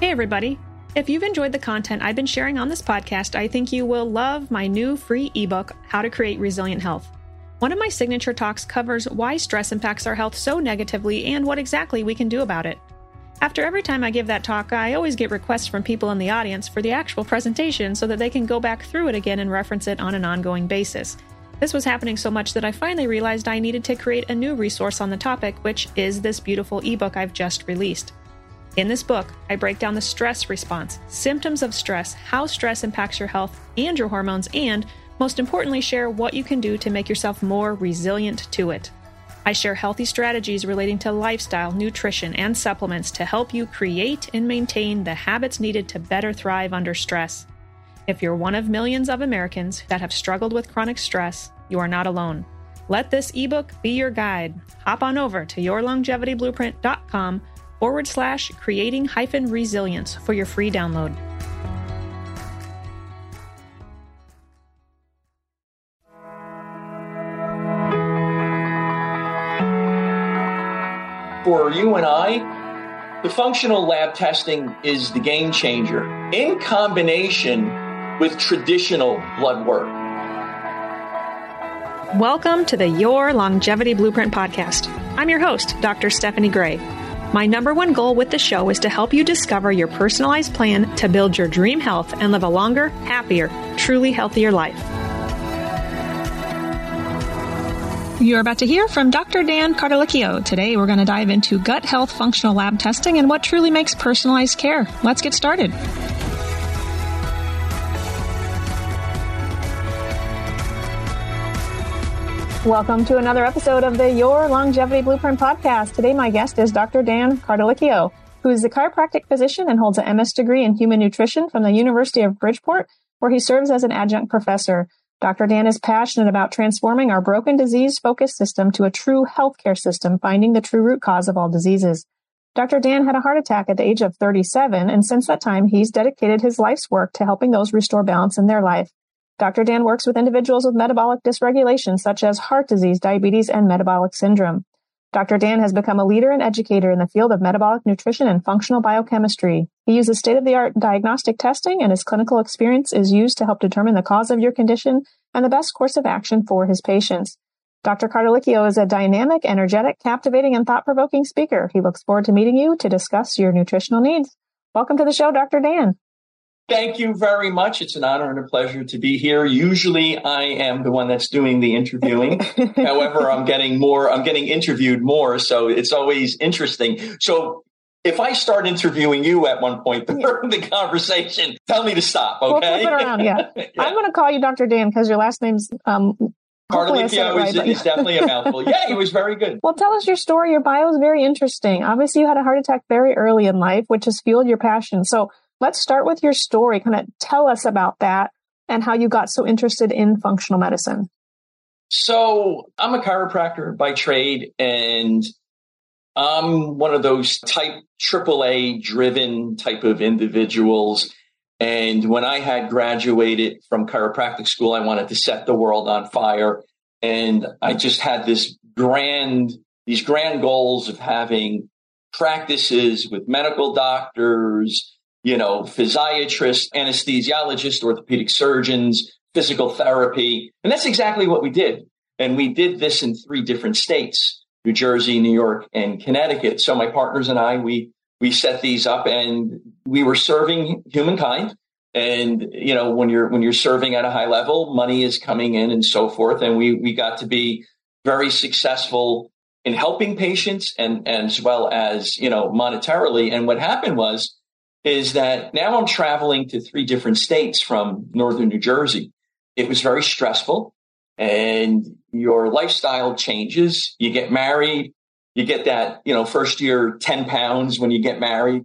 Hey, everybody. If you've enjoyed the content I've been sharing on this podcast, I think you will love my new free ebook, How to Create Resilient Health. One of my signature talks covers why stress impacts our health so negatively and what exactly we can do about it. After every time I give that talk, I always get requests from people in the audience for the actual presentation so that they can go back through it again and reference it on an ongoing basis. This was happening so much that I finally realized I needed to create a new resource on the topic, which is this beautiful ebook I've just released. In this book, I break down the stress response, symptoms of stress, how stress impacts your health and your hormones, and most importantly, share what you can do to make yourself more resilient to it. I share healthy strategies relating to lifestyle, nutrition, and supplements to help you create and maintain the habits needed to better thrive under stress. If you're one of millions of Americans that have struggled with chronic stress, you are not alone. Let this ebook be your guide. Hop on over to yourlongevityblueprint.com forward slash creating hyphen resilience for your free download. For you and I, the functional lab testing is the game changer in combination with traditional blood work. Welcome to the Your Longevity Blueprint podcast. I'm your host, Dr. Stephanie Gray. My number one goal with the show is to help you discover your personalized plan to build your dream health and live a longer, happier, truly healthier life. You're about to hear from Dr. Dan Cardellichio. Today, we're going to dive into gut health functional lab testing and what truly makes personalized care. Let's get started. Welcome to another episode of the Your Longevity Blueprint podcast. Today, my guest is Dr. Dan Cardellichio, who is a chiropractic physician and holds an MS degree in human nutrition from the University of Bridgeport, where he serves as an adjunct professor. Dr. Dan is passionate about transforming our broken disease focused system to a true healthcare system, finding the true root cause of all diseases. Dr. Dan had a heart attack at the age of 37, and since that time, he's dedicated his life's work to helping those restore balance in their life. Dr. Dan works with individuals with metabolic dysregulation, such as heart disease, diabetes, and metabolic syndrome. Dr. Dan has become a leader and educator in the field of metabolic nutrition and functional biochemistry. He uses state of the art diagnostic testing, and his clinical experience is used to help determine the cause of your condition and the best course of action for his patients. Dr. Cardellichio is a dynamic, energetic, captivating, and thought provoking speaker. He looks forward to meeting you to discuss your nutritional needs. Welcome to the show, Dr. Dan. Thank you very much. It's an honor and a pleasure to be here. Usually I am the one that's doing the interviewing. However, I'm getting more, I'm getting interviewed more. So it's always interesting. So if I start interviewing you at one point during the conversation, tell me to stop. Okay. We'll flip it around. Yeah. yeah. I'm going to call you Dr. Dan because your last name's, um, Cardellichio right, is, is definitely a mouthful. Yeah, he was very good. Well, tell us your story. Your bio is very interesting. Obviously, you had a heart attack very early in life, which has fueled your passion. So Let's start with your story. Kind of tell us about that and how you got so interested in functional medicine. So I'm a chiropractor by trade and I'm one of those type AAA driven type of individuals. And when I had graduated from chiropractic school, I wanted to set the world on fire. And I just had this grand, these grand goals of having practices with medical doctors, you know, physiatrists, anesthesiologists, orthopedic surgeons, physical therapy. And that's exactly what we did. And we did this in three different states, New Jersey, New York, and Connecticut. So my partners and I, we, we set these up and we were serving humankind. And, you know, when you're, when you're serving at a high level, money is coming in and so forth. And we, we got to be very successful in helping patients and, and as well as, you know, monetarily. And what happened was is that now I'm traveling to three different states from northern New Jersey. It was very stressful and your lifestyle changes. You get married, you get that, you know, first year 10 pounds when you get married.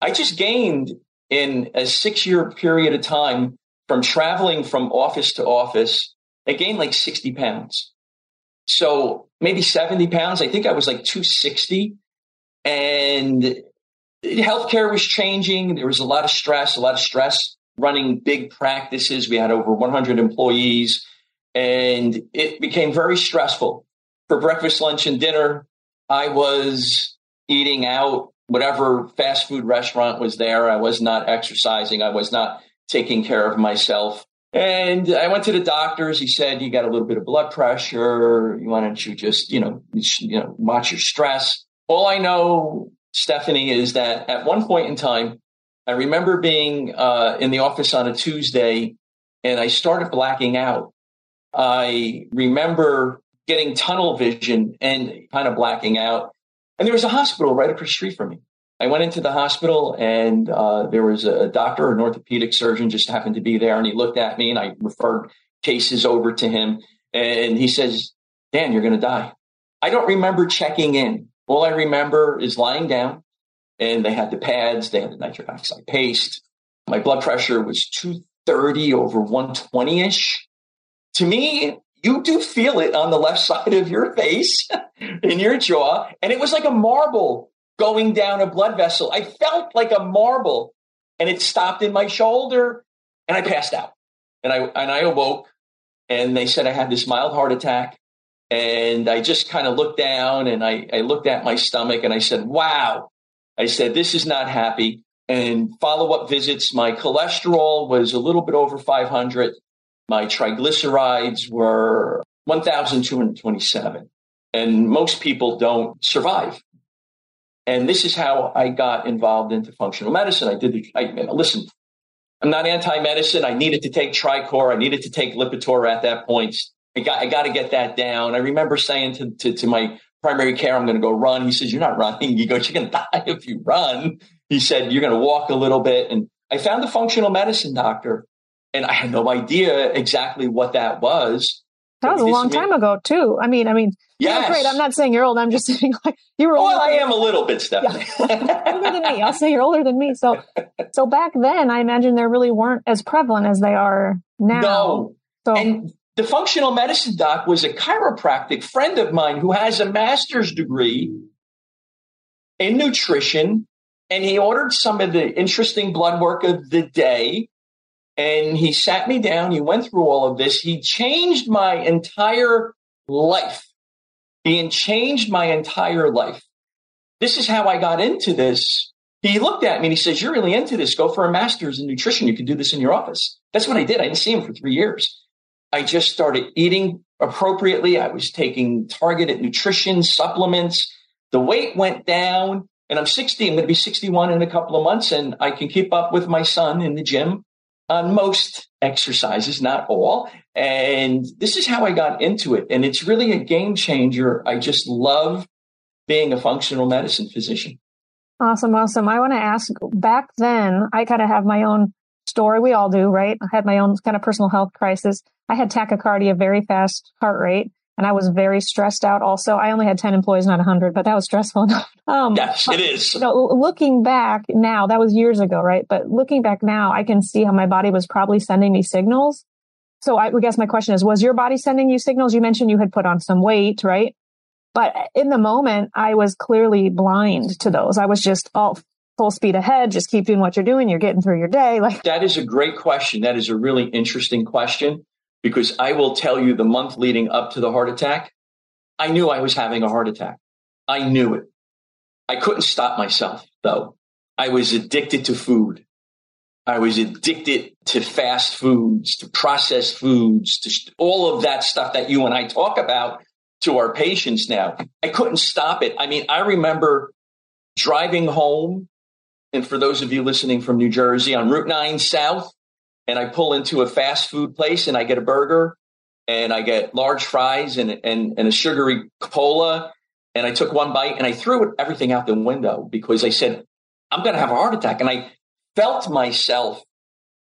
I just gained in a six year period of time from traveling from office to office. I gained like 60 pounds. So maybe 70 pounds. I think I was like 260. And healthcare was changing. There was a lot of stress, a lot of stress running big practices. We had over 100 employees and it became very stressful. For breakfast, lunch, and dinner, I was eating out whatever fast food restaurant was there. I was not exercising. I was not taking care of myself. And I went to the doctors. He said, you got a little bit of blood pressure. Why don't you just, you know, you know, watch your stress? All I know, Stephanie, is that at one point in time, I remember being uh, in the office on a Tuesday and I started blacking out. I remember getting tunnel vision and kind of blacking out. And there was a hospital right across the street from me. I went into the hospital and uh, there was a doctor, an orthopedic surgeon just happened to be there. And he looked at me and I referred cases over to him. And he says, Dan, you're going to die. I don't remember checking in. All I remember is lying down and they had the pads, they had the nitric oxide paste. My blood pressure was 230 over 120 ish. To me, you do feel it on the left side of your face, in your jaw. And it was like a marble going down a blood vessel. I felt like a marble and it stopped in my shoulder and I passed out. And I, and I awoke and they said I had this mild heart attack. And I just kind of looked down and I, I looked at my stomach and I said, wow. I said, this is not happy. And follow up visits, my cholesterol was a little bit over 500. My triglycerides were 1,227. And most people don't survive. And this is how I got involved into functional medicine. I did the, listen, I'm not anti-medicine. I needed to take Tricor. I needed to take Lipitor at that point. I got, I got to get that down. I remember saying to, to, to my primary care, I'm going to go run. He says, you're not running. He goes, you're going to die if you run. He said, you're going to walk a little bit. And I found a functional medicine doctor and I had no idea exactly what that was. That was a long time ago, too. I mean, I mean, yeah, great. I'm not saying you're old. I'm just saying like you were. Well, I am a little bit, Stephanie. Yeah. older than me. I'll say you're older than me. So, so back then, I imagine there really weren't as prevalent as they are now. No. So, and the functional medicine doc was a chiropractic friend of mine who has a master's degree in nutrition, and he ordered some of the interesting blood work of the day and he sat me down. He went through all of this. He changed my entire life. He changed my entire life. This is how I got into this. He looked at me and he says, You're really into this. Go for a master's in nutrition. You can do this in your office. That's what I did. I didn't see him for three years. I just started eating appropriately. I was taking targeted nutrition supplements. The weight went down and I'm 60. I'm going to be 61 in a couple of months and I can keep up with my son in the gym on most exercises, not all. And this is how I got into it. And it's really a game changer. I just love being a functional medicine physician. Awesome. Awesome. I want to ask back then, I kind of have my own story. We all do, right? I had my own kind of personal health crisis. I had tachycardia, very fast heart rate and I was very stressed out. Also, I only had 10 employees, not 100, but that was stressful enough. Um, yes, it is. You know, looking back now, that was years ago, right? But looking back now, I can see how my body was probably sending me signals. So I, I guess my question is, was your body sending you signals? You mentioned you had put on some weight, right? But in the moment, I was clearly blind to those. I was just all full speed ahead. Just keep doing what you're doing. You're getting through your day. Like that is a great question. That is a really interesting question because I will tell you the month leading up to the heart attack, I knew I was having a heart attack. I knew it. I couldn't stop myself though. I was addicted to food. I was addicted to fast foods, to processed foods, to all of that stuff that you and I talk about to our patients now. I couldn't stop it. I mean, I remember driving home, and for those of you listening from New Jersey on Route 9 South, and I pull into a fast food place and I get a burger and I get large fries and, and, and a sugary cola. And I took one bite and I threw everything out the window because I said, I'm going to have a heart attack. And I felt myself.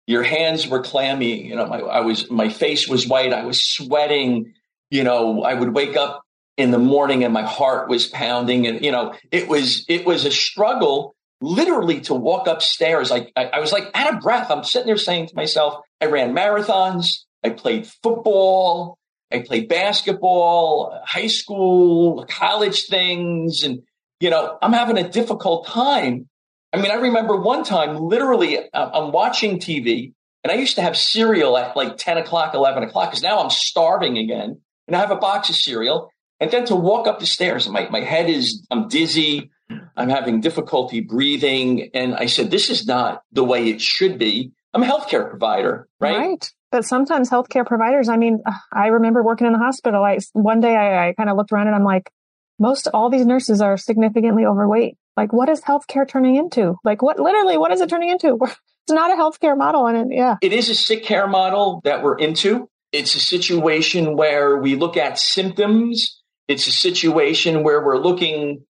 Your hands were clammy. You know, my, I was, my face was white. I was sweating. You know, I would wake up in the morning and my heart was pounding and, you know, it was, it was a struggle literally to walk upstairs. I, I, I was like out of breath. I'm sitting there saying to myself, I ran marathons. I played football. I played basketball, high school, college things. And, you know, I'm having a difficult time. I mean, I remember one time literally uh, I'm watching TV and I used to have cereal at like 10 o'clock, 11 o'clock because now I'm starving again and I have a box of cereal. And then to walk up the stairs, my, my head is, I'm dizzy. I'm having difficulty breathing. And I said, this is not the way it should be. I'm a healthcare provider, right? Right. But sometimes healthcare providers, I mean, I remember working in the hospital. I, one day I, I kind of looked around and I'm like, most all these nurses are significantly overweight. Like, what is healthcare turning into? Like, what literally, what is it turning into? It's not a healthcare model. And it, yeah. It is a sick care model that we're into. It's a situation where we look at symptoms. It's a situation where we're looking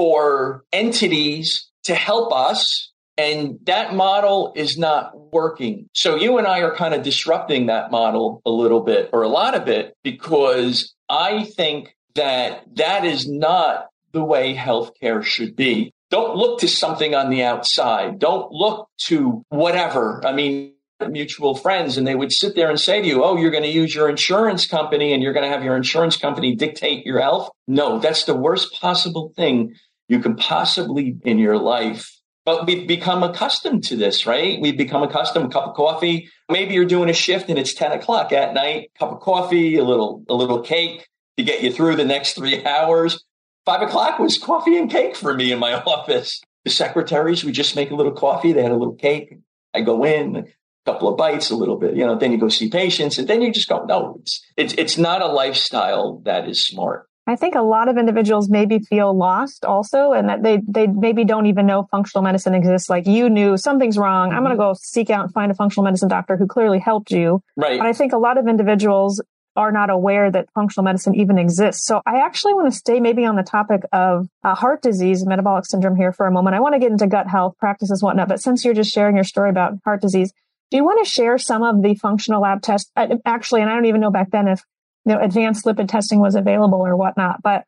for entities to help us. And that model is not working. So you and I are kind of disrupting that model a little bit or a lot of it because I think that that is not the way healthcare should be. Don't look to something on the outside. Don't look to whatever. I mean, mutual friends and they would sit there and say to you, Oh, you're going to use your insurance company and you're going to have your insurance company dictate your health. No, that's the worst possible thing you can possibly in your life. But we've become accustomed to this, right? We've become accustomed a cup of coffee. Maybe you're doing a shift and it's 10 o'clock at night, cup of coffee, a little, a little cake to get you through the next three hours. Five o'clock was coffee and cake for me in my office. The secretaries would just make a little coffee. They had a little cake. I go in, a couple of bites, a little bit, you know, then you go see patients and then you just go, no, it's, it's, it's not a lifestyle that is smart. I think a lot of individuals maybe feel lost also, and that they, they maybe don't even know functional medicine exists. Like you knew something's wrong. I'm going to go seek out and find a functional medicine doctor who clearly helped you. Right. But I think a lot of individuals are not aware that functional medicine even exists. So I actually want to stay maybe on the topic of uh, heart disease, metabolic syndrome here for a moment. I want to get into gut health practices, whatnot. But since you're just sharing your story about heart disease, do you want to share some of the functional lab tests? Actually, and I don't even know back then if you know advanced lipid testing was available or whatnot. But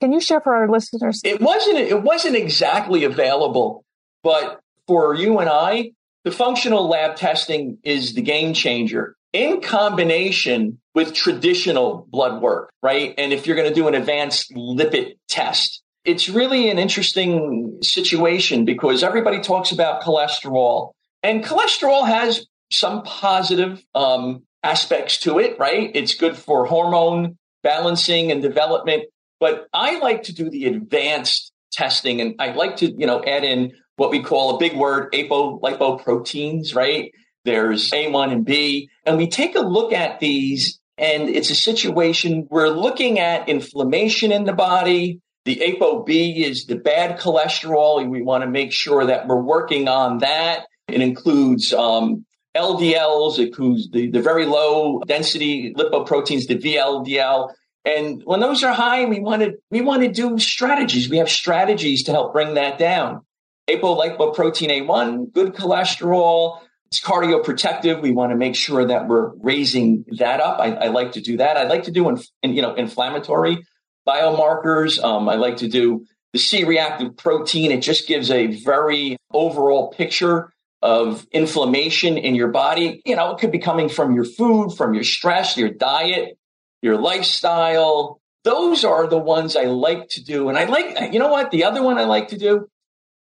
can you share for our listeners? It wasn't. It wasn't exactly available, but for you and I, the functional lab testing is the game changer in combination with traditional blood work, right? And if you're going to do an advanced lipid test, it's really an interesting situation because everybody talks about cholesterol and cholesterol has some positive um, aspects to it, right? It's good for hormone balancing and development. But I like to do the advanced testing and I like to, you know, add in what we call a big word, apolipoproteins, right? There's A1 and B. And we take a look at these, and it's a situation we're looking at inflammation in the body. The ApoB is the bad cholesterol, and we want to make sure that we're working on that. It includes um, LDLs, the, the very low density lipoproteins, the VLDL. And when those are high, we want to we want to do strategies. We have strategies to help bring that down. Apolipoprotein A1, good cholesterol, it's cardioprotective. We want to make sure that we're raising that up. I, I like to do that. I like to do, in, in, you know, inflammatory biomarkers. Um, I like to do the C-reactive protein. It just gives a very overall picture of inflammation in your body. You know, it could be coming from your food, from your stress, your diet, your lifestyle. Those are the ones I like to do. And I like, you know what? The other one I like to do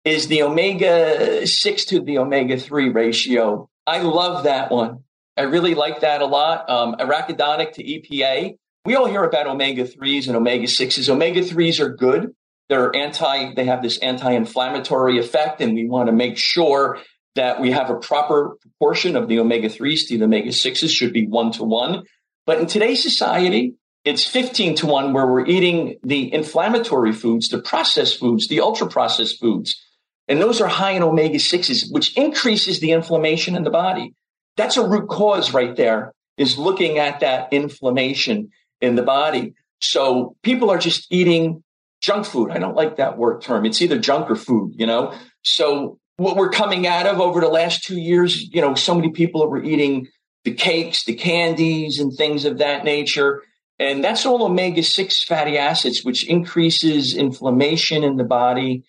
is the omega 6 to the omega 3 ratio. I love that one. I really like that a lot. Um, arachidonic to EPA. We all hear about omega 3s and omega 6s. Omega 3s are good. They're anti, they have this anti inflammatory effect, and we want to make sure that we have a proper proportion of the omega 3s to the omega 6s, should be one to one. But in today's society, it's 15 to 1 where we're eating the inflammatory foods, the processed foods, the ultra processed foods. And those are high in omega 6s, which increases the inflammation in the body. That's a root cause right there, is looking at that inflammation in the body. So people are just eating junk food. I don't like that word term. It's either junk or food, you know? So what we're coming out of over the last two years, you know, so many people that were eating the cakes, the candies, and things of that nature. And that's all omega 6 fatty acids, which increases inflammation in the body.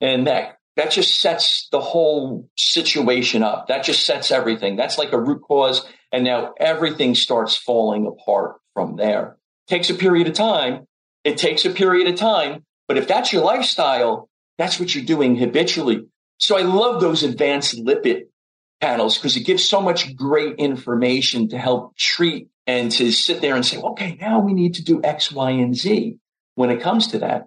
And that that just sets the whole situation up. That just sets everything. That's like a root cause. And now everything starts falling apart from there. takes a period of time. It takes a period of time. But if that's your lifestyle, that's what you're doing habitually. So I love those advanced lipid panels because it gives so much great information to help treat and to sit there and say, okay, now we need to do X, Y, and Z when it comes to that.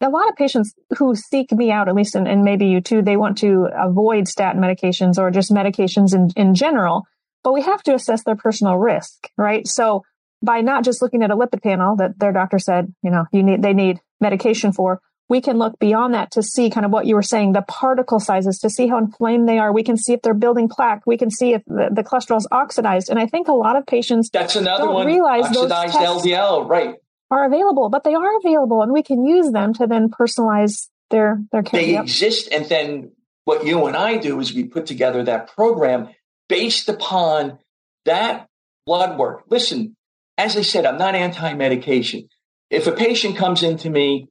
a lot of patients who seek me out, at least, and, and maybe you too, they want to avoid statin medications or just medications in, in general, but we have to assess their personal risk, right? So by not just looking at a lipid panel that their doctor said, you know, you need, they need medication for, we can look beyond that to see kind of what you were saying, the particle sizes, to see how inflamed they are. We can see if they're building plaque. We can see if the, the cholesterol is oxidized. And I think a lot of patients that's another don't one. Realize oxidized LDL, right? Are available, but they are available, and we can use them to then personalize their their care. They yep. exist, and then what you and I do is we put together that program based upon that blood work. Listen, as I said, I'm not anti-medication. If a patient comes into me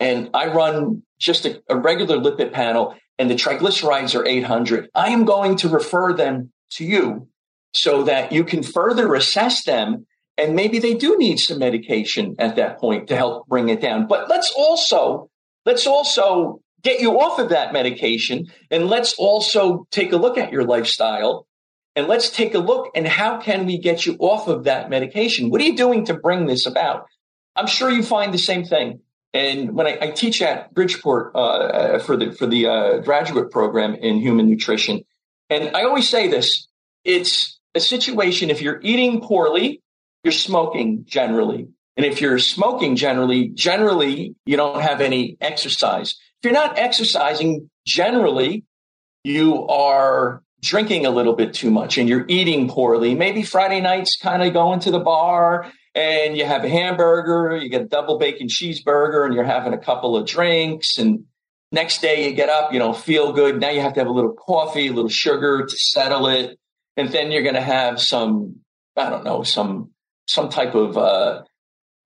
and I run just a, a regular lipid panel and the triglycerides are 800, I am going to refer them to you so that you can further assess them. And maybe they do need some medication at that point to help bring it down. But let's also, let's also get you off of that medication. And let's also take a look at your lifestyle and let's take a look and how can we get you off of that medication? What are you doing to bring this about? I'm sure you find the same thing. And when I, I teach at Bridgeport uh, for the for the uh, graduate program in human nutrition, and I always say this: it's a situation if you're eating poorly, you're smoking generally, and if you're smoking generally, generally you don't have any exercise. If you're not exercising, generally you are drinking a little bit too much and you're eating poorly. Maybe Friday nights kind of going to the bar and you have a hamburger, you get a double bacon cheeseburger, and you're having a couple of drinks. And next day you get up, you don't feel good. Now you have to have a little coffee, a little sugar to settle it. And then you're going to have some, I don't know, some, some type of, uh,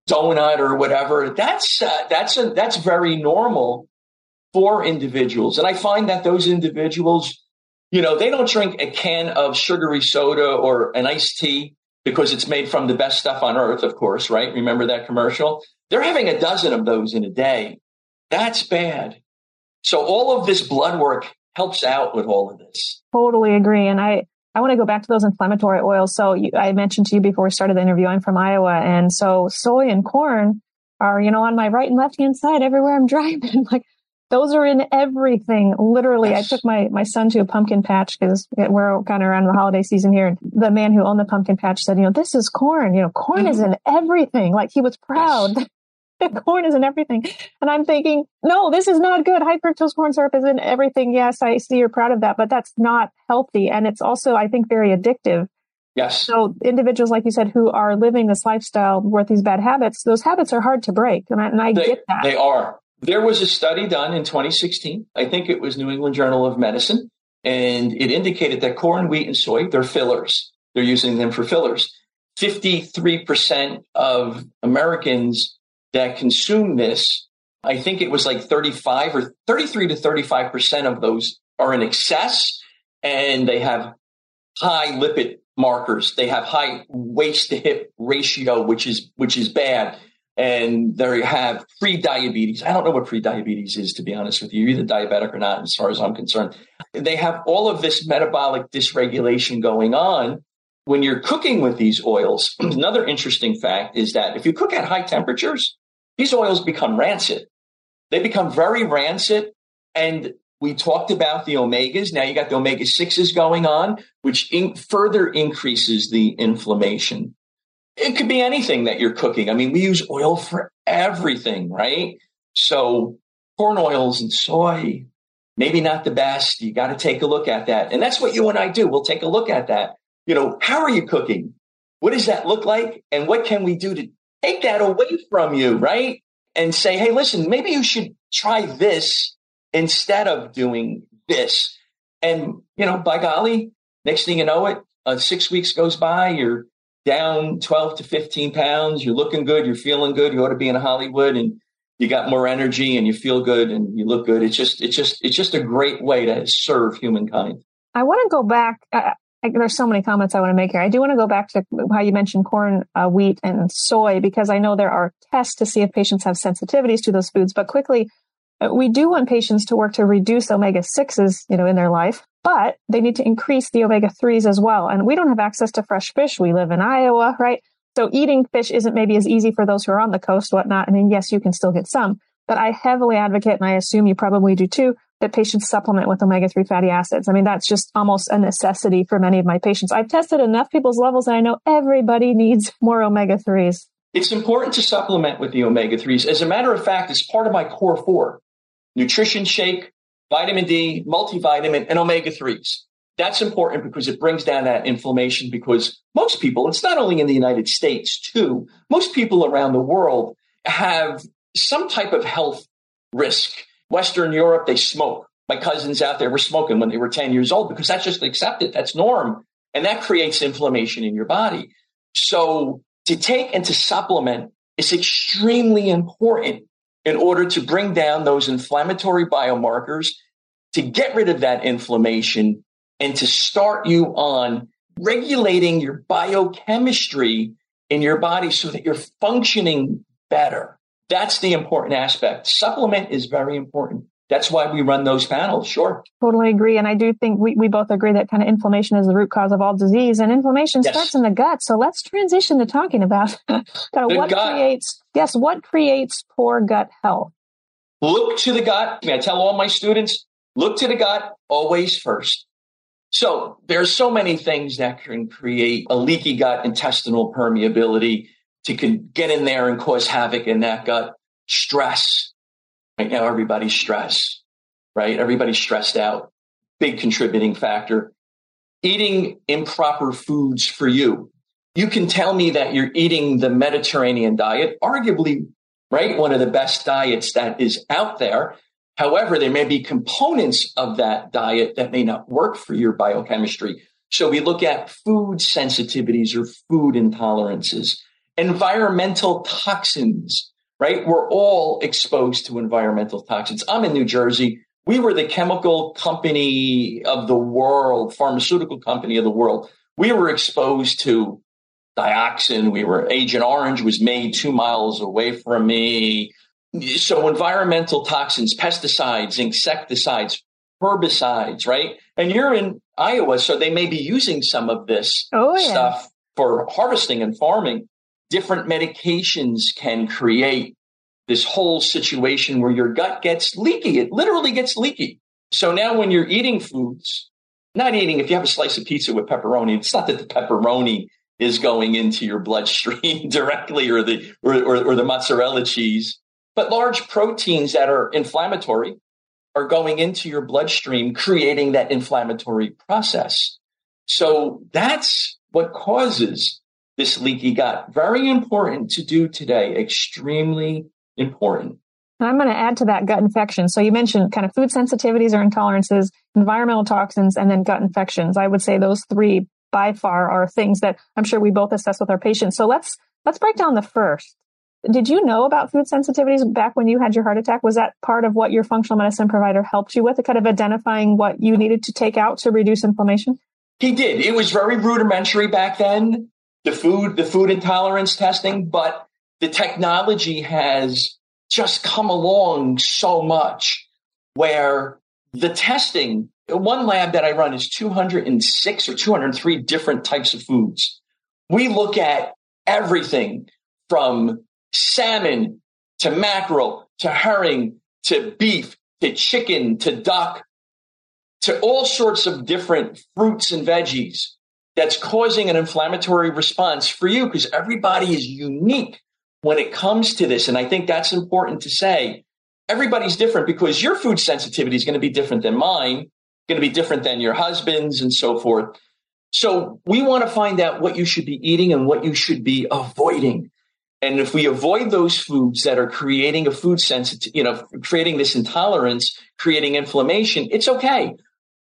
donut or whatever. That's, uh, that's, a, that's very normal for individuals. And I find that those individuals, you know, they don't drink a can of sugary soda or an iced tea because it's made from the best stuff on earth, of course, right? Remember that commercial? They're having a dozen of those in a day. That's bad. So all of this blood work helps out with all of this. Totally agree. And I, I want to go back to those inflammatory oils. So you, I mentioned to you before we started the interview, I'm from Iowa. And so soy and corn are, you know, on my right and left hand side everywhere I'm driving. like those are in everything. Literally, yes. I took my, my son to a pumpkin patch because we're kind of around the holiday season here. And the man who owned the pumpkin patch said, you know, this is corn. You know, corn mm-hmm. is in everything. Like he was proud. Yes. corn is in everything. And I'm thinking, no, this is not good. High fructose corn syrup is in everything. Yes, I see you're proud of that, but that's not healthy. And it's also, I think, very addictive. Yes. So individuals, like you said, who are living this lifestyle with these bad habits, those habits are hard to break. And I, and I they, get that. They are. There was a study done in 2016. I think it was New England Journal of Medicine, and it indicated that corn, wheat, and soy, they're fillers. They're using them for fillers. 53% of Americans that consume this, I think it was like 35 or 33 to 35% of those are in excess and they have high lipid markers. They have high waist to hip ratio, which is, which is bad and they have pre-diabetes. I don't know what pre-diabetes is, to be honest with you. Either diabetic or not, as far as I'm concerned. They have all of this metabolic dysregulation going on when you're cooking with these oils. Another interesting fact is that if you cook at high temperatures, these oils become rancid. They become very rancid. And we talked about the omegas. Now you got the omega 6s going on, which in- further increases the inflammation. It could be anything that you're cooking. I mean, we use oil for everything, right? So corn oils and soy, maybe not the best. You got to take a look at that. And that's what you and I do. We'll take a look at that. You know, how are you cooking? What does that look like? And what can we do to take that away from you, right? And say, hey, listen, maybe you should try this instead of doing this. And, you know, by golly, next thing you know it, uh, six weeks goes by, you're down 12 to 15 pounds, you're looking good, you're feeling good, you ought to be in Hollywood and you got more energy and you feel good and you look good. It's just, it's just, it's just a great way to serve humankind. I want to go back. I, there's so many comments I want to make here. I do want to go back to how you mentioned corn, uh, wheat, and soy because I know there are tests to see if patients have sensitivities to those foods. But quickly, Uh, we do want patients to work to reduce omega 6s, you know, in their life, but they need to increase the omega 3s as well. And we don't have access to fresh fish. We live in Iowa, right? So eating fish isn't maybe as easy for those who are on the coast, whatnot. I mean, yes, you can still get some, but I heavily advocate, and I assume you probably do too, that patients supplement with omega 3 fatty acids. I mean, that's just almost a necessity for many of my patients. I've tested enough people's levels and I know everybody needs more omega 3s. It's important to supplement with the omega 3s. As a matter of fact, it's part of my core four nutrition shake, vitamin D, multivitamin, and omega 3s. That's important because it brings down that inflammation because most people, it's not only in the United States too, most people around the world have some type of health risk. Western Europe, they smoke. My cousins out there were smoking when they were 10 years old because that's just accepted. That's norm. And that creates inflammation in your body. So to take and to supplement is extremely important in order to bring down those inflammatory biomarkers, to get rid of that inflammation and to start you on regulating your biochemistry in your body so that you're functioning better. That's the important aspect. Supplement is very important. That's why we run those panels. Sure. Totally agree. And I do think we, we both agree that kind of inflammation is the root cause of all disease and inflammation yes. starts in the gut. So let's transition to talking about kind of what gut. creates, yes, what creates poor gut health? Look to the gut. I tell all my students, look to the gut always first. So there's so many things that can create a leaky gut, intestinal permeability to can get in there and cause havoc in that gut. Stress. Right now, everybody's stressed, right? Everybody's stressed out. Big contributing factor. Eating improper foods for you. You can tell me that you're eating the Mediterranean diet, arguably, right? One of the best diets that is out there. However, there may be components of that diet that may not work for your biochemistry. So we look at food sensitivities or food intolerances, environmental toxins, right? We're all exposed to environmental toxins. I'm in New Jersey. We were the chemical company of the world, pharmaceutical company of the world. We were exposed to dioxin. We were Agent Orange was made two miles away from me. So environmental toxins, pesticides, insecticides, herbicides, right? And you're in Iowa, so they may be using some of this oh, yeah. stuff for harvesting and farming. Different medications can create this whole situation where your gut gets leaky. It literally gets leaky. So now when you're eating foods, not eating, if you have a slice of pizza with pepperoni, it's not that the pepperoni is going into your bloodstream directly or the, or, or, or the mozzarella cheese but large proteins that are inflammatory are going into your bloodstream, creating that inflammatory process. So that's what causes this leaky gut. Very important to do today. Extremely important. I'm going to add to that gut infection. So you mentioned kind of food sensitivities or intolerances, environmental toxins, and then gut infections. I would say those three by far are things that I'm sure we both assess with our patients. So let's let's break down the first. Did you know about food sensitivities back when you had your heart attack? Was that part of what your functional medicine provider helped you with, kind of identifying what you needed to take out to reduce inflammation? He did. It was very rudimentary back then, the food, the food intolerance testing, but the technology has just come along so much where the testing, one lab that I run is 206 or 203 different types of foods. We look at everything from salmon to mackerel to herring to beef to chicken to duck to all sorts of different fruits and veggies that's causing an inflammatory response for you because everybody is unique when it comes to this. And I think that's important to say. Everybody's different because your food sensitivity is going to be different than mine, going to be different than your husband's and so forth. So we want to find out what you should be eating and what you should be avoiding. And if we avoid those foods that are creating a food sensitive, you know, creating this intolerance, creating inflammation, it's okay.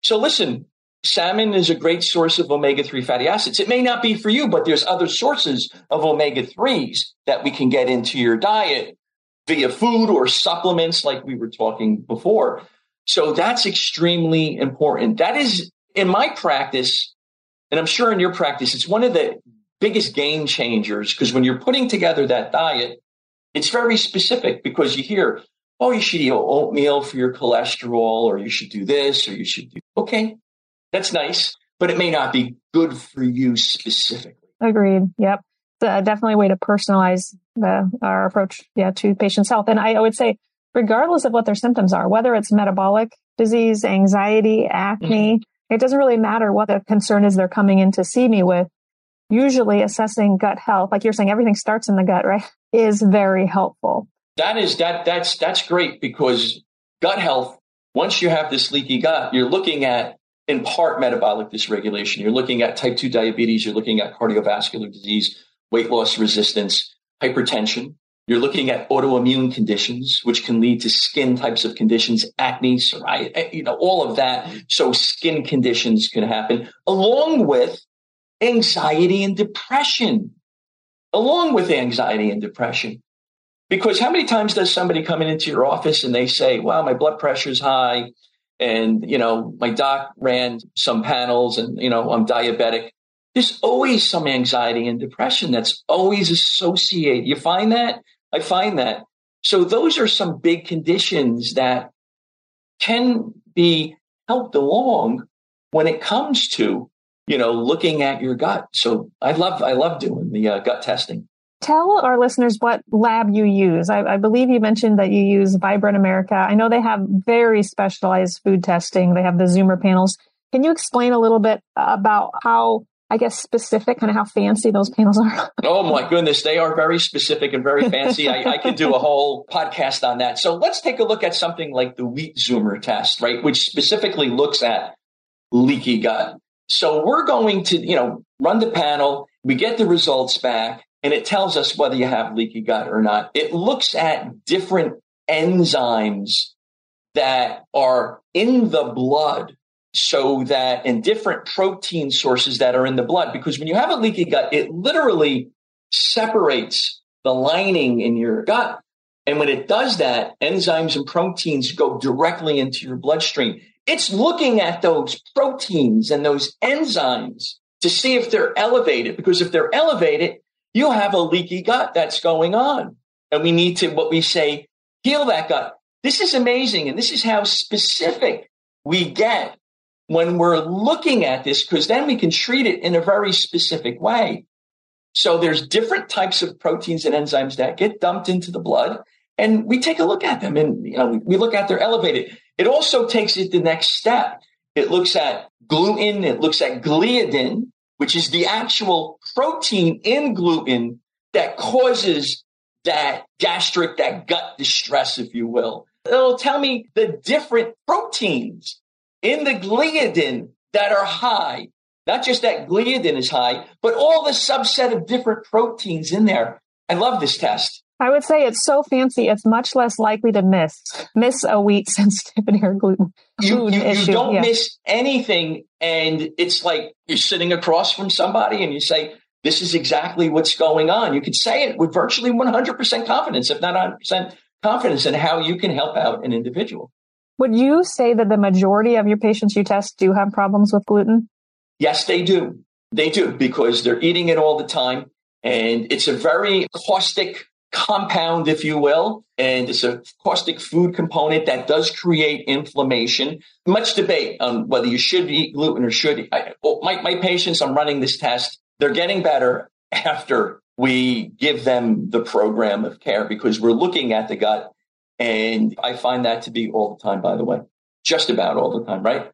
So listen, salmon is a great source of omega 3 fatty acids. It may not be for you, but there's other sources of omega 3s that we can get into your diet via food or supplements, like we were talking before. So that's extremely important. That is in my practice, and I'm sure in your practice, it's one of the biggest game changers because when you're putting together that diet, it's very specific because you hear, oh, you should eat oatmeal for your cholesterol, or you should do this, or you should do, okay, that's nice, but it may not be good for you specifically. Agreed. Yep. It's definitely a way to personalize the, our approach yeah, to patients' health. And I, I would say regardless of what their symptoms are, whether it's metabolic disease, anxiety, acne. Mm-hmm. It doesn't really matter what the concern is they're coming in to see me with. Usually assessing gut health, like you're saying, everything starts in the gut, right? Is very helpful. That is that that's that's great because gut health, once you have this leaky gut, you're looking at in part metabolic dysregulation. You're looking at type 2 diabetes, you're looking at cardiovascular disease, weight loss resistance, hypertension. You're looking at autoimmune conditions, which can lead to skin types of conditions, acne, psoriasis, eh, you know, all of that. So skin conditions can happen along with anxiety and depression, along with anxiety and depression. Because how many times does somebody come into your office and they say, wow, my blood pressure's high and, you know, my doc ran some panels and, you know, I'm diabetic. There's always some anxiety and depression that's always associated. You find that? I find that. So those are some big conditions that can be helped along when it comes to, you know, looking at your gut. So I love, I love doing the uh, gut testing. Tell our listeners what lab you use. I, I, believe you mentioned that you use Vibrant America. I know they have very specialized food testing. They have the Zoomer panels. Can you explain a little bit about how I guess, specific, kind of how fancy those panels are? oh my goodness, they are very specific and very fancy. I, I could do a whole podcast on that. So let's take a look at something like the Wheat Zoomer test, right, which specifically looks at leaky gut. So we're going to, you know, run the panel. We get the results back and it tells us whether you have leaky gut or not. It looks at different enzymes that are in the blood so that in different protein sources that are in the blood, because when you have a leaky gut, it literally separates the lining in your gut. And when it does that, enzymes and proteins go directly into your bloodstream. It's looking at those proteins and those enzymes to see if they're elevated, because if they're elevated, you have a leaky gut that's going on. And we need to, what we say, heal that gut. This is amazing. And this is how specific we get when we're looking at this, because then we can treat it in a very specific way. So there's different types of proteins and enzymes that get dumped into the blood and we take a look at them and you know, we look at their elevated. It also takes it the next step. It looks at gluten. It looks at gliadin, which is the actual protein in gluten that causes that gastric, that gut distress, if you will. It'll tell me the different proteins in the gliadin that are high. Not just that gliadin is high, but all the subset of different proteins in there. I love this test. I would say it's so fancy, it's much less likely to miss miss a wheat sensitivity or gluten. You, you, you don't yeah. miss anything, and it's like you're sitting across from somebody and you say, "This is exactly what's going on." You could say it with virtually 100% confidence, if not 100% confidence, in how you can help out an individual. Would you say that the majority of your patients you test do have problems with gluten? Yes, they do. They do because they're eating it all the time. And it's a very caustic compound, if you will. And it's a caustic food component that does create inflammation. Much debate on whether you should eat gluten or should. I, my, my patients, I'm running this test. They're getting better after we give them the program of care because we're looking at the gut and I find that to be all the time, by the way, just about all the time, right?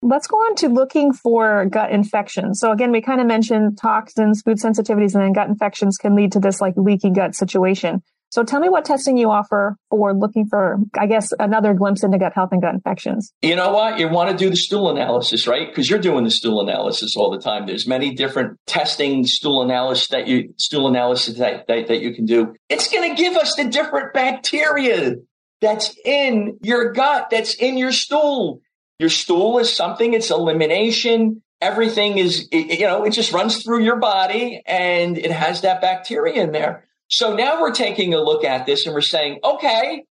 Let's go on to looking for gut infections. So again, we kind of mentioned toxins, food sensitivities, and then gut infections can lead to this like leaky gut situation. So tell me what testing you offer for looking for, I guess, another glimpse into gut health and gut infections. You know what? You want to do the stool analysis, right? Because you're doing the stool analysis all the time. There's many different testing stool analysis that you stool analysis that, that, that you can do. It's going to give us the different bacteria that's in your gut, that's in your stool. Your stool is something, it's elimination. Everything is, you know, it just runs through your body and it has that bacteria in there. So now we're taking a look at this and we're saying, okay,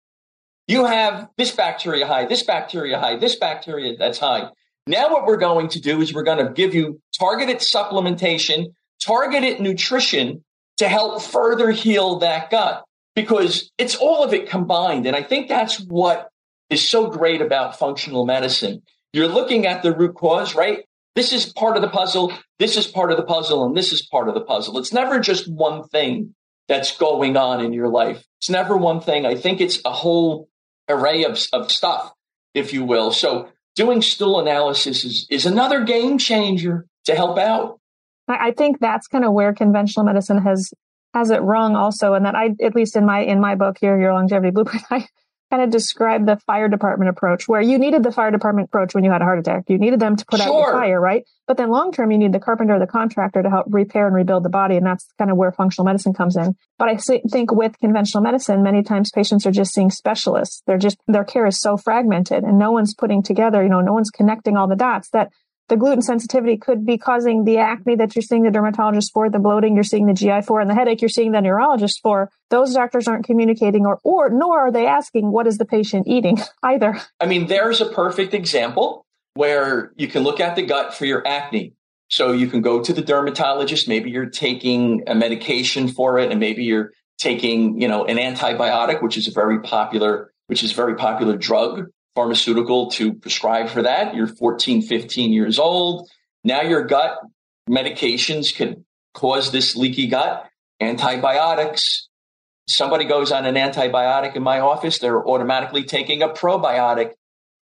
you have this bacteria high, this bacteria high, this bacteria that's high. Now what we're going to do is we're going to give you targeted supplementation, targeted nutrition to help further heal that gut because it's all of it combined. And I think that's what is so great about functional medicine. You're looking at the root cause, right? This is part of the puzzle. This is part of the puzzle and this is part of the puzzle. It's never just one thing. that's going on in your life. It's never one thing. I think it's a whole array of, of stuff, if you will. So doing stool analysis is, is another game changer to help out. I think that's kind of where conventional medicine has has it wrong also and that I at least in my in my book here your longevity blueprint I kind of describe the fire department approach where you needed the fire department approach when you had a heart attack. You needed them to put sure. out the fire, right? But then long term, you need the carpenter, the contractor to help repair and rebuild the body. And that's kind of where functional medicine comes in. But I think with conventional medicine, many times patients are just seeing specialists. They're just, their care is so fragmented and no one's putting together, you know, no one's connecting all the dots that the gluten sensitivity could be causing the acne that you're seeing the dermatologist for, the bloating you're seeing the GI for, and the headache you're seeing the neurologist for. Those doctors aren't communicating or, or, nor are they asking what is the patient eating either. I mean, there's a perfect example where you can look at the gut for your acne. So you can go to the dermatologist. Maybe you're taking a medication for it and maybe you're taking, you know, an antibiotic, which is a very popular, which is a very popular drug pharmaceutical to prescribe for that. You're 14, 15 years old. Now your gut medications can cause this leaky gut. Antibiotics. Somebody goes on an antibiotic in my office, they're automatically taking a probiotic,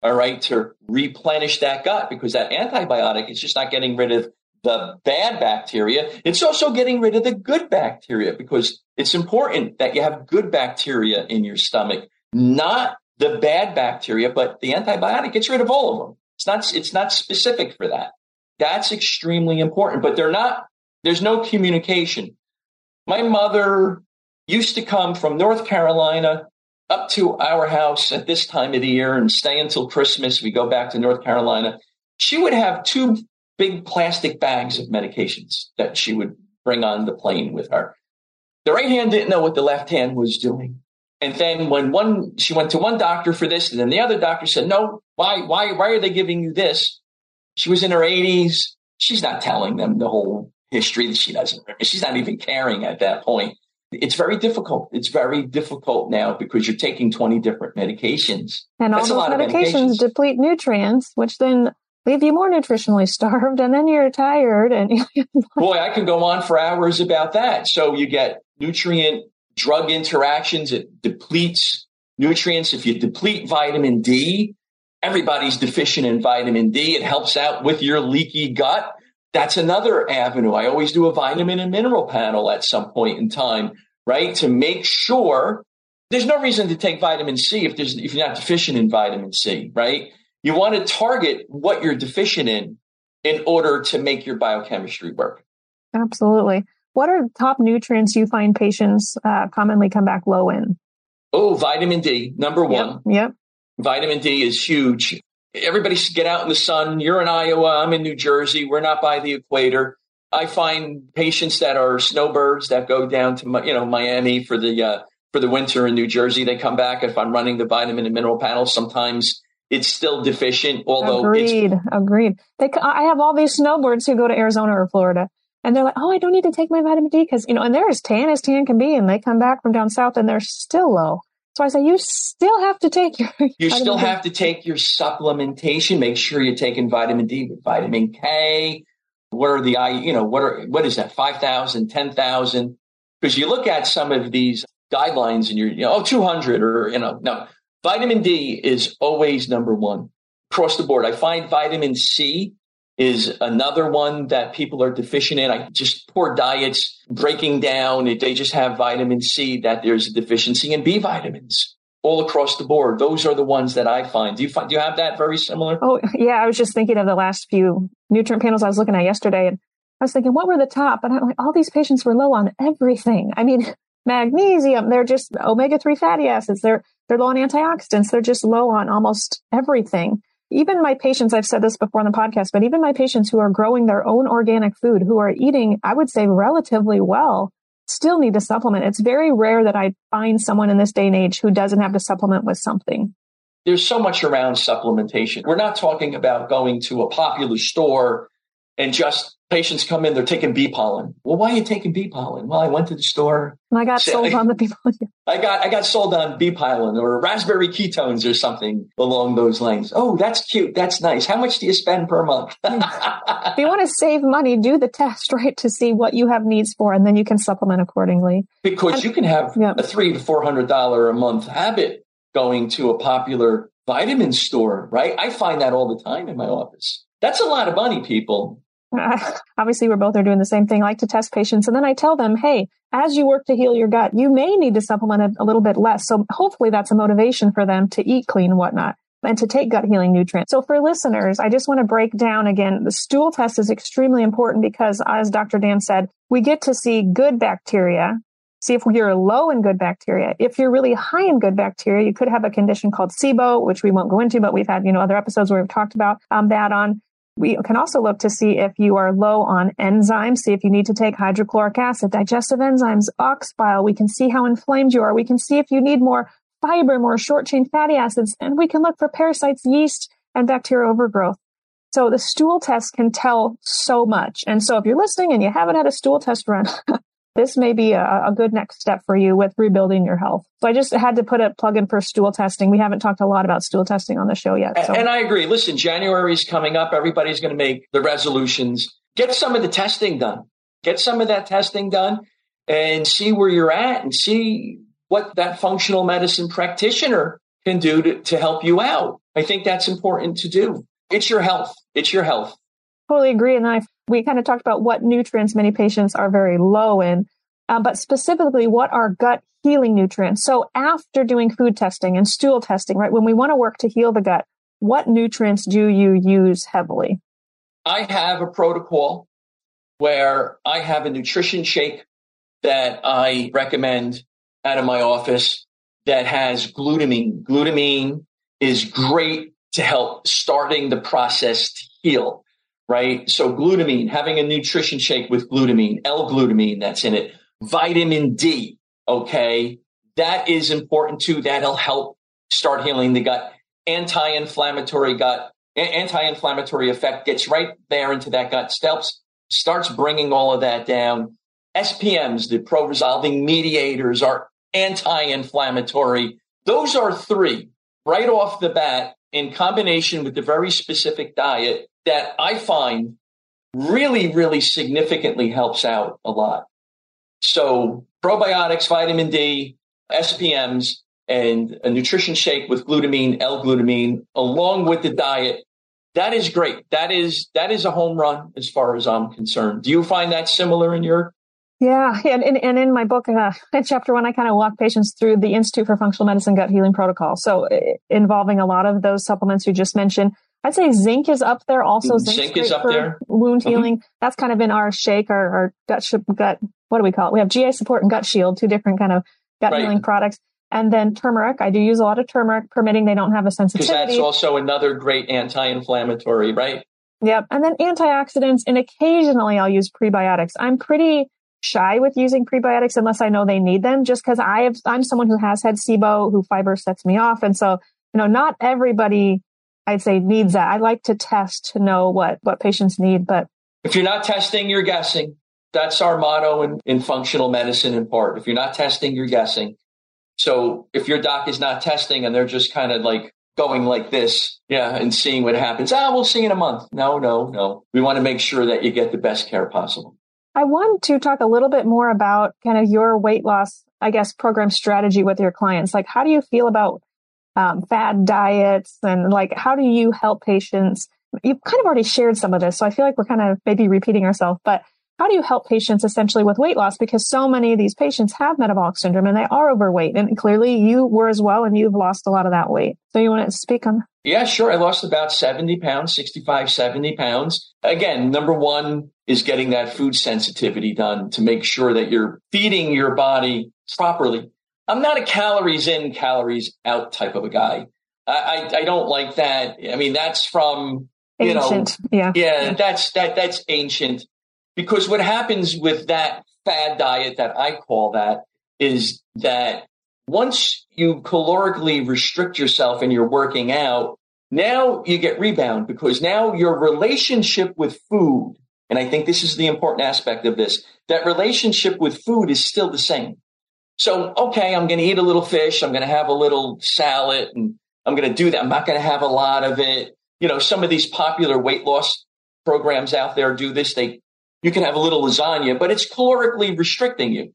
all right, to replenish that gut because that antibiotic is just not getting rid of the bad bacteria. It's also getting rid of the good bacteria because it's important that you have good bacteria in your stomach, not the bad bacteria, but the antibiotic gets rid of all of them. It's not, it's not specific for that. That's extremely important, but they're not, there's no communication. My mother used to come from North Carolina up to our house at this time of the year and stay until Christmas. We go back to North Carolina. She would have two big plastic bags of medications that she would bring on the plane with her. The right hand didn't know what the left hand was doing. And then when one, she went to one doctor for this, and then the other doctor said, no, why, why, why are they giving you this? She was in her 80s. She's not telling them the whole history that she doesn't remember. She's not even caring at that point. It's very difficult. It's very difficult now because you're taking 20 different medications. And all That's those medications, medications deplete nutrients, which then leave you more nutritionally starved and then you're tired and boy i can go on for hours about that so you get nutrient drug interactions. It depletes nutrients. If you deplete vitamin D, everybody's deficient in vitamin D. It helps out with your leaky gut. That's another avenue. I always do a vitamin and mineral panel at some point in time, right? To make sure there's no reason to take vitamin C if there's, if you're not deficient in vitamin C, right? You want to target what you're deficient in in order to make your biochemistry work. Absolutely. What are top nutrients you find patients uh, commonly come back low in? Oh, vitamin D, number one. Yep, yep. Vitamin D is huge. Everybody should get out in the sun. You're in Iowa. I'm in New Jersey. We're not by the equator. I find patients that are snowbirds that go down to you know Miami for the uh, for the winter in New Jersey. They come back if I'm running the vitamin and mineral panel. Sometimes it's still deficient. Although agreed, agreed. They, I have all these snowbirds who go to Arizona or Florida, and they're like, oh, I don't need to take my vitamin D because, you know, and they're as tan as tan can be. And they come back from down south and they're still low. So I say, you still have to take your. You still D. have to take your supplementation. Make sure you're taking vitamin D with vitamin K. What are the, I, you know, what are, what is that? 5,000, 10,000? Because you look at some of these guidelines and you're, you know, oh, 200 or, you know, no. Vitamin D is always number one across the board. I find vitamin C is another one that people are deficient in. I just poor diets breaking down. They just have vitamin C that there's a deficiency in B vitamins all across the board. Those are the ones that I find. Do you find, do you have that very similar? Oh, yeah. I was just thinking of the last few nutrient panels I was looking at yesterday and I was thinking, what were the top? And I'm like, all these patients were low on everything. I mean, magnesium, they're just omega 3 fatty acids. They're, they're low on antioxidants. They're just low on almost everything even my patients, I've said this before on the podcast, but even my patients who are growing their own organic food, who are eating, I would say relatively well, still need to supplement. It's very rare that I find someone in this day and age who doesn't have to supplement with something. There's so much around supplementation. We're not talking about going to a popular store and just patients come in, they're taking bee pollen. Well, why are you taking bee pollen? Well, I went to the store. I got sold on the bee pollen. I got I got sold on bee pollen or raspberry ketones or something along those lines. Oh, that's cute. That's nice. How much do you spend per month? if you want to save money, do the test, right, to see what you have needs for, and then you can supplement accordingly. Because and, you can have yeah. a three to four hundred dollar a month habit going to a popular vitamin store, right? I find that all the time in my office. That's a lot of money, people. obviously we're both are doing the same thing. I like to test patients and then I tell them, Hey, as you work to heal your gut, you may need to supplement it a little bit less. So hopefully that's a motivation for them to eat clean and whatnot and to take gut healing nutrients. So for listeners, I just want to break down again, the stool test is extremely important because as Dr. Dan said, we get to see good bacteria, see if you're low in good bacteria. If you're really high in good bacteria, you could have a condition called SIBO, which we won't go into, but we've had, you know, other episodes where we've talked about um, that on. We can also look to see if you are low on enzymes, see if you need to take hydrochloric acid, digestive enzymes, ox bile. We can see how inflamed you are. We can see if you need more fiber, more short chain fatty acids, and we can look for parasites, yeast, and bacterial overgrowth. So the stool test can tell so much. And so if you're listening and you haven't had a stool test run, this may be a, a, good next step for you with rebuilding your health. So I just had to put a plug in for stool testing. We haven't talked a lot about stool testing on the show yet. So. And I agree. Listen, January is coming up. Everybody's going to make the resolutions. Get some of the testing done. Get some of that testing done and see where you're at and see what that functional medicine practitioner can do to, to help you out. I think that's important to do. It's your health. It's your health. Totally agree. And I we kind of talked about what nutrients many patients are very low in, uh, but specifically what are gut healing nutrients. So after doing food testing and stool testing, right, when we want to work to heal the gut, what nutrients do you use heavily? I have a protocol where I have a nutrition shake that I recommend out of my office that has glutamine. Glutamine is great to help starting the process to heal right? So glutamine, having a nutrition shake with glutamine, L-glutamine that's in it, vitamin D, okay? That is important too. That'll help start healing the gut. Anti-inflammatory gut, anti-inflammatory effect gets right there into that gut steps, starts bringing all of that down. SPMs, the pro-resolving mediators are anti-inflammatory. Those are three right off the bat in combination with the very specific diet that I find really, really significantly helps out a lot. So probiotics, vitamin D, SPMs, and a nutrition shake with glutamine, L-glutamine, along with the diet. That is great. That is that is a home run as far as I'm concerned. Do you find that similar in your yeah, and, and, and in my book, uh, in chapter one, I kind of walk patients through the Institute for Functional Medicine Gut Healing Protocol. So uh, involving a lot of those supplements you just mentioned. I'd say zinc is up there. Also, zinc is up there. Wound mm-hmm. healing. Mm-hmm. That's kind of in our shake, our, our gut, sh- gut. What do we call it? We have GI support and gut shield, two different kind of gut right. healing products. And then turmeric. I do use a lot of turmeric, permitting they don't have a sensitivity. Because that's also another great anti-inflammatory, right? Yep. And then antioxidants, and occasionally I'll use prebiotics. I'm pretty shy with using prebiotics unless I know they need them, just because I have, I'm someone who has had SIBO, who fiber sets me off. And so, you know, not everybody I'd say needs that. I like to test to know what, what patients need, but if you're not testing, you're guessing. That's our motto in, in functional medicine in part. If you're not testing, you're guessing. So if your doc is not testing and they're just kind of like going like this, yeah, and seeing what happens, ah, we'll see in a month. No, no, no. We want to make sure that you get the best care possible. I want to talk a little bit more about kind of your weight loss, I guess, program strategy with your clients. Like, how do you feel about um, fad diets and like, how do you help patients? You've kind of already shared some of this. So I feel like we're kind of maybe repeating ourselves, but how do you help patients essentially with weight loss? Because so many of these patients have metabolic syndrome and they are overweight. And clearly you were as well, and you've lost a lot of that weight. So you want to speak on? Yeah, sure. I lost about 70 pounds, 65, 70 pounds. Again, number one is getting that food sensitivity done to make sure that you're feeding your body properly. I'm not a calories in, calories out type of a guy. I, I, I don't like that. I mean, that's from, you ancient. know, yeah. yeah, that's, that, that's ancient because what happens with that fad diet that I call that is that once you calorically restrict yourself and you're working out, now you get rebound because now your relationship with food and I think this is the important aspect of this, that relationship with food is still the same. So, okay, I'm going to eat a little fish. I'm going to have a little salad and I'm going to do that. I'm not going to have a lot of it. You know, some of these popular weight loss programs out there do this. They, you can have a little lasagna, but it's calorically restricting you.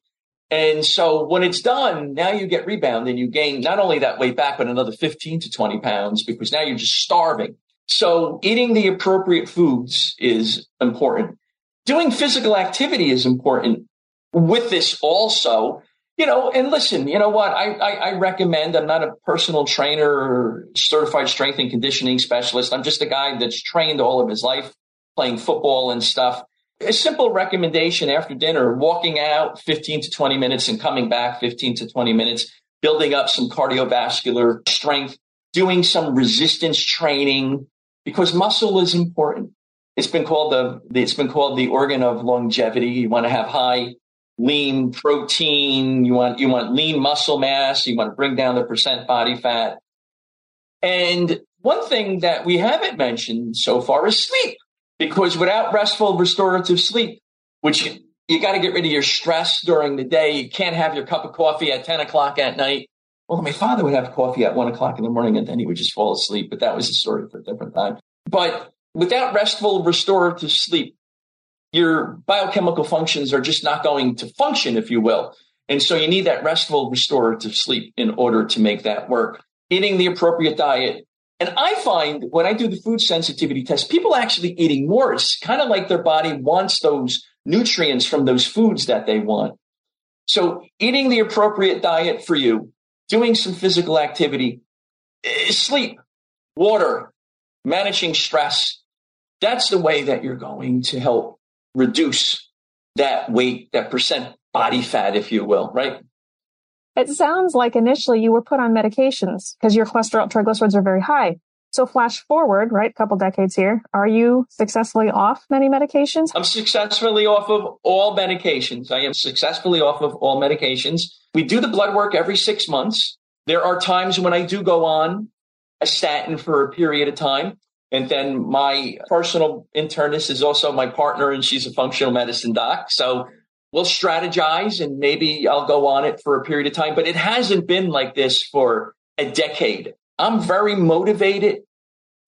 And so when it's done, now you get rebound and you gain not only that weight back, but another 15 to 20 pounds because now you're just starving. So eating the appropriate foods is important. Doing physical activity is important with this also. You know, and listen, you know what? I, I, I recommend, I'm not a personal trainer or certified strength and conditioning specialist. I'm just a guy that's trained all of his life playing football and stuff. A simple recommendation after dinner, walking out 15 to 20 minutes and coming back 15 to 20 minutes, building up some cardiovascular strength, doing some resistance training, because muscle is important. It's been called the, it's been called the organ of longevity. You want to have high lean protein. You want, you want lean muscle mass. You want to bring down the percent body fat. And one thing that we haven't mentioned so far is sleep, because without restful restorative sleep, which you, got to get rid of your stress during the day. You can't have your cup of coffee at 10 o'clock at night. Well, my father would have coffee at one o'clock in the morning and then he would just fall asleep. But that was a story for a different time. But without restful restorative sleep, your biochemical functions are just not going to function, if you will. And so you need that restful restorative sleep in order to make that work. Eating the appropriate diet. And I find when I do the food sensitivity test, people actually eating more. It's kind of like their body wants those nutrients from those foods that they want. So eating the appropriate diet for you doing some physical activity, eh, sleep, water, managing stress. That's the way that you're going to help reduce that weight, that percent body fat, if you will, right? It sounds like initially you were put on medications because your cholesterol triglycerides are very high. So flash forward, right, a couple decades here. Are you successfully off many medications? I'm successfully off of all medications. I am successfully off of all medications. We do the blood work every six months. There are times when I do go on a statin for a period of time. And then my personal internist is also my partner and she's a functional medicine doc. So we'll strategize and maybe I'll go on it for a period of time, but it hasn't been like this for a decade. I'm very motivated.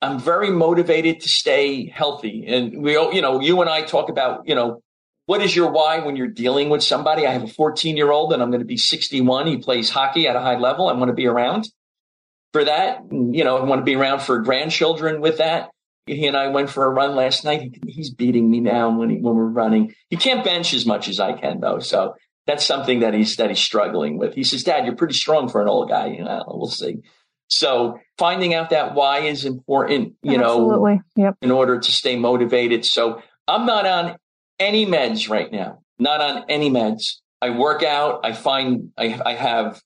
I'm very motivated to stay healthy. And we, you know, you and I talk about, you know, what is your why when you're dealing with somebody? I have a 14 year old and I'm going to be 61. He plays hockey at a high level. I want to be around for that. You know, I want to be around for grandchildren with that. He and I went for a run last night. He's beating me now when, he, when we're running. He can't bench as much as I can though. So that's something that he's, that he's struggling with. He says, dad, you're pretty strong for an old guy. You know, we'll see. So finding out that why is important, you Absolutely. know, yep. in order to stay motivated. So I'm not on any meds right now, not on any meds. I work out. I find I, I have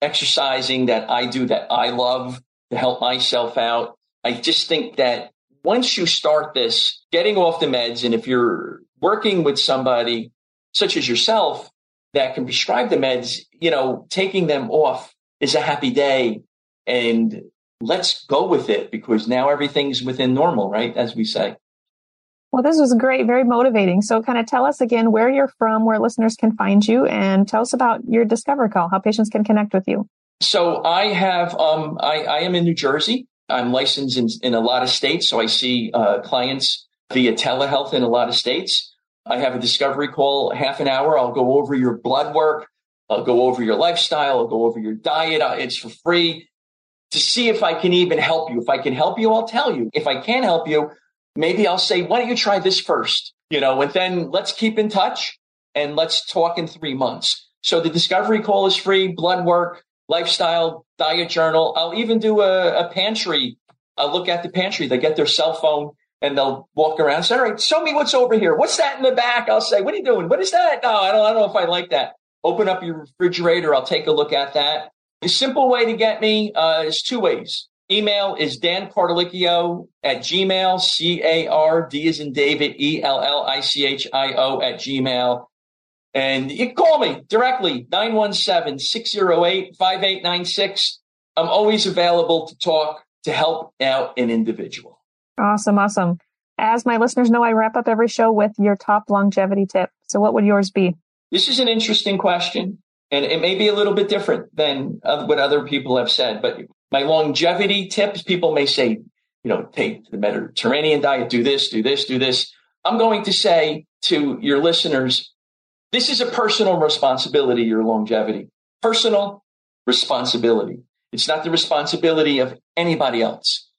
exercising that I do that I love to help myself out. I just think that once you start this, getting off the meds, and if you're working with somebody such as yourself that can prescribe the meds, you know, taking them off is a happy day and let's go with it because now everything's within normal, right? As we say. Well, this was great, very motivating. So, kind of tell us again where you're from, where listeners can find you, and tell us about your Discover Call, how patients can connect with you. So, I have, um, I, I am in New Jersey. I'm licensed in, in a lot of states, so I see uh, clients via telehealth in a lot of states. I have a discovery call, half an hour. I'll go over your blood work. I'll go over your lifestyle. I'll go over your diet. It's for free to see if I can even help you. If I can help you, I'll tell you. If I can't help you, maybe I'll say, why don't you try this first? You know, and then let's keep in touch and let's talk in three months. So the discovery call is free, blood work, lifestyle, diet journal. I'll even do a, a pantry. I'll look at the pantry. They get their cell phone and they'll walk around and say, all right, show me what's over here. What's that in the back? I'll say, what are you doing? What is that? No, I don't, I don't know if I like that. Open up your refrigerator. I'll take a look at that. The simple way to get me uh, is two ways. Email is Dan Cardellichio at Gmail, C A R D is in David, E L L I C H I O at Gmail. And you can call me directly, 917 608 5896. I'm always available to talk to help out an individual. Awesome. Awesome. As my listeners know, I wrap up every show with your top longevity tip. So what would yours be? This is an interesting question, and it may be a little bit different than uh, what other people have said. But my longevity tips, people may say, you know, take the Mediterranean diet, do this, do this, do this. I'm going to say to your listeners, this is a personal responsibility, your longevity. Personal responsibility. It's not the responsibility of anybody else.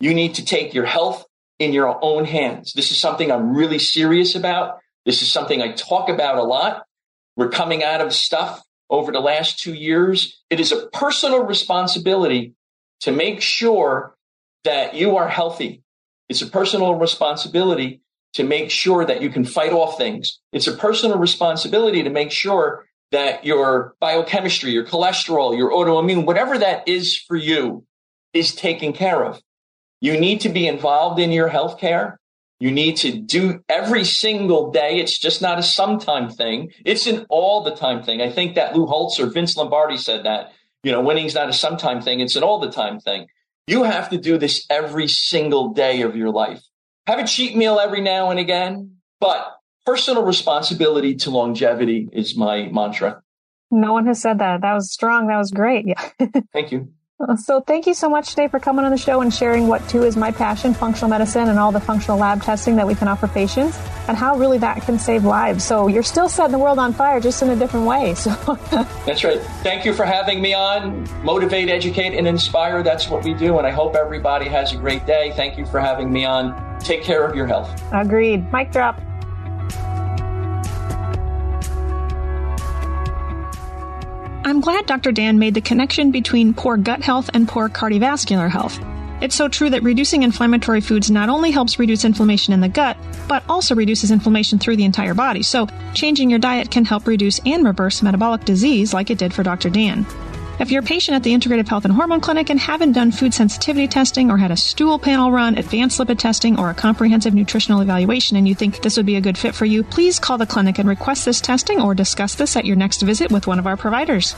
You need to take your health in your own hands. This is something I'm really serious about. This is something I talk about a lot. We're coming out of stuff over the last two years. It is a personal responsibility to make sure that you are healthy. It's a personal responsibility to make sure that you can fight off things. It's a personal responsibility to make sure that your biochemistry, your cholesterol, your autoimmune, whatever that is for you is taken care of. You need to be involved in your healthcare. You need to do every single day. It's just not a sometime thing. It's an all the time thing. I think that Lou Holtz or Vince Lombardi said that, you know, winning's not a sometime thing. It's an all the time thing. You have to do this every single day of your life. Have a cheat meal every now and again, but personal responsibility to longevity is my mantra. No one has said that. That was strong. That was great. Yeah. Thank you. So thank you so much today for coming on the show and sharing what too is my passion, functional medicine and all the functional lab testing that we can offer patients and how really that can save lives. So you're still setting the world on fire just in a different way. So That's right. Thank you for having me on. Motivate, educate and inspire. That's what we do and I hope everybody has a great day. Thank you for having me on. Take care of your health. Agreed. Mic drop. I'm glad Dr. Dan made the connection between poor gut health and poor cardiovascular health. It's so true that reducing inflammatory foods not only helps reduce inflammation in the gut, but also reduces inflammation through the entire body. So, changing your diet can help reduce and reverse metabolic disease like it did for Dr. Dan. If you're a patient at the Integrative Health and Hormone Clinic and haven't done food sensitivity testing or had a stool panel run, advanced lipid testing, or a comprehensive nutritional evaluation and you think this would be a good fit for you, please call the clinic and request this testing or discuss this at your next visit with one of our providers.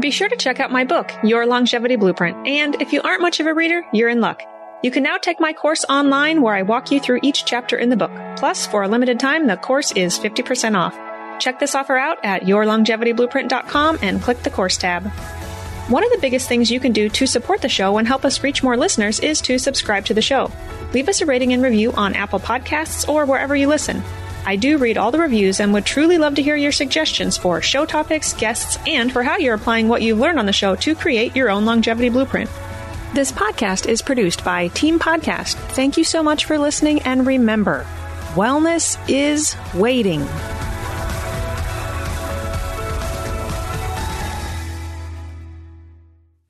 Be sure to check out my book, Your Longevity Blueprint. And if you aren't much of a reader, you're in luck. You can now take my course online where I walk you through each chapter in the book. Plus, for a limited time, the course is 50% off. Check this offer out at yourlongevityblueprint.com and click the course tab. One of the biggest things you can do to support the show and help us reach more listeners is to subscribe to the show. Leave us a rating and review on Apple Podcasts or wherever you listen. I do read all the reviews and would truly love to hear your suggestions for show topics, guests, and for how you're applying what you've learned on the show to create your own longevity blueprint. This podcast is produced by Team Podcast. Thank you so much for listening, and remember, wellness is waiting.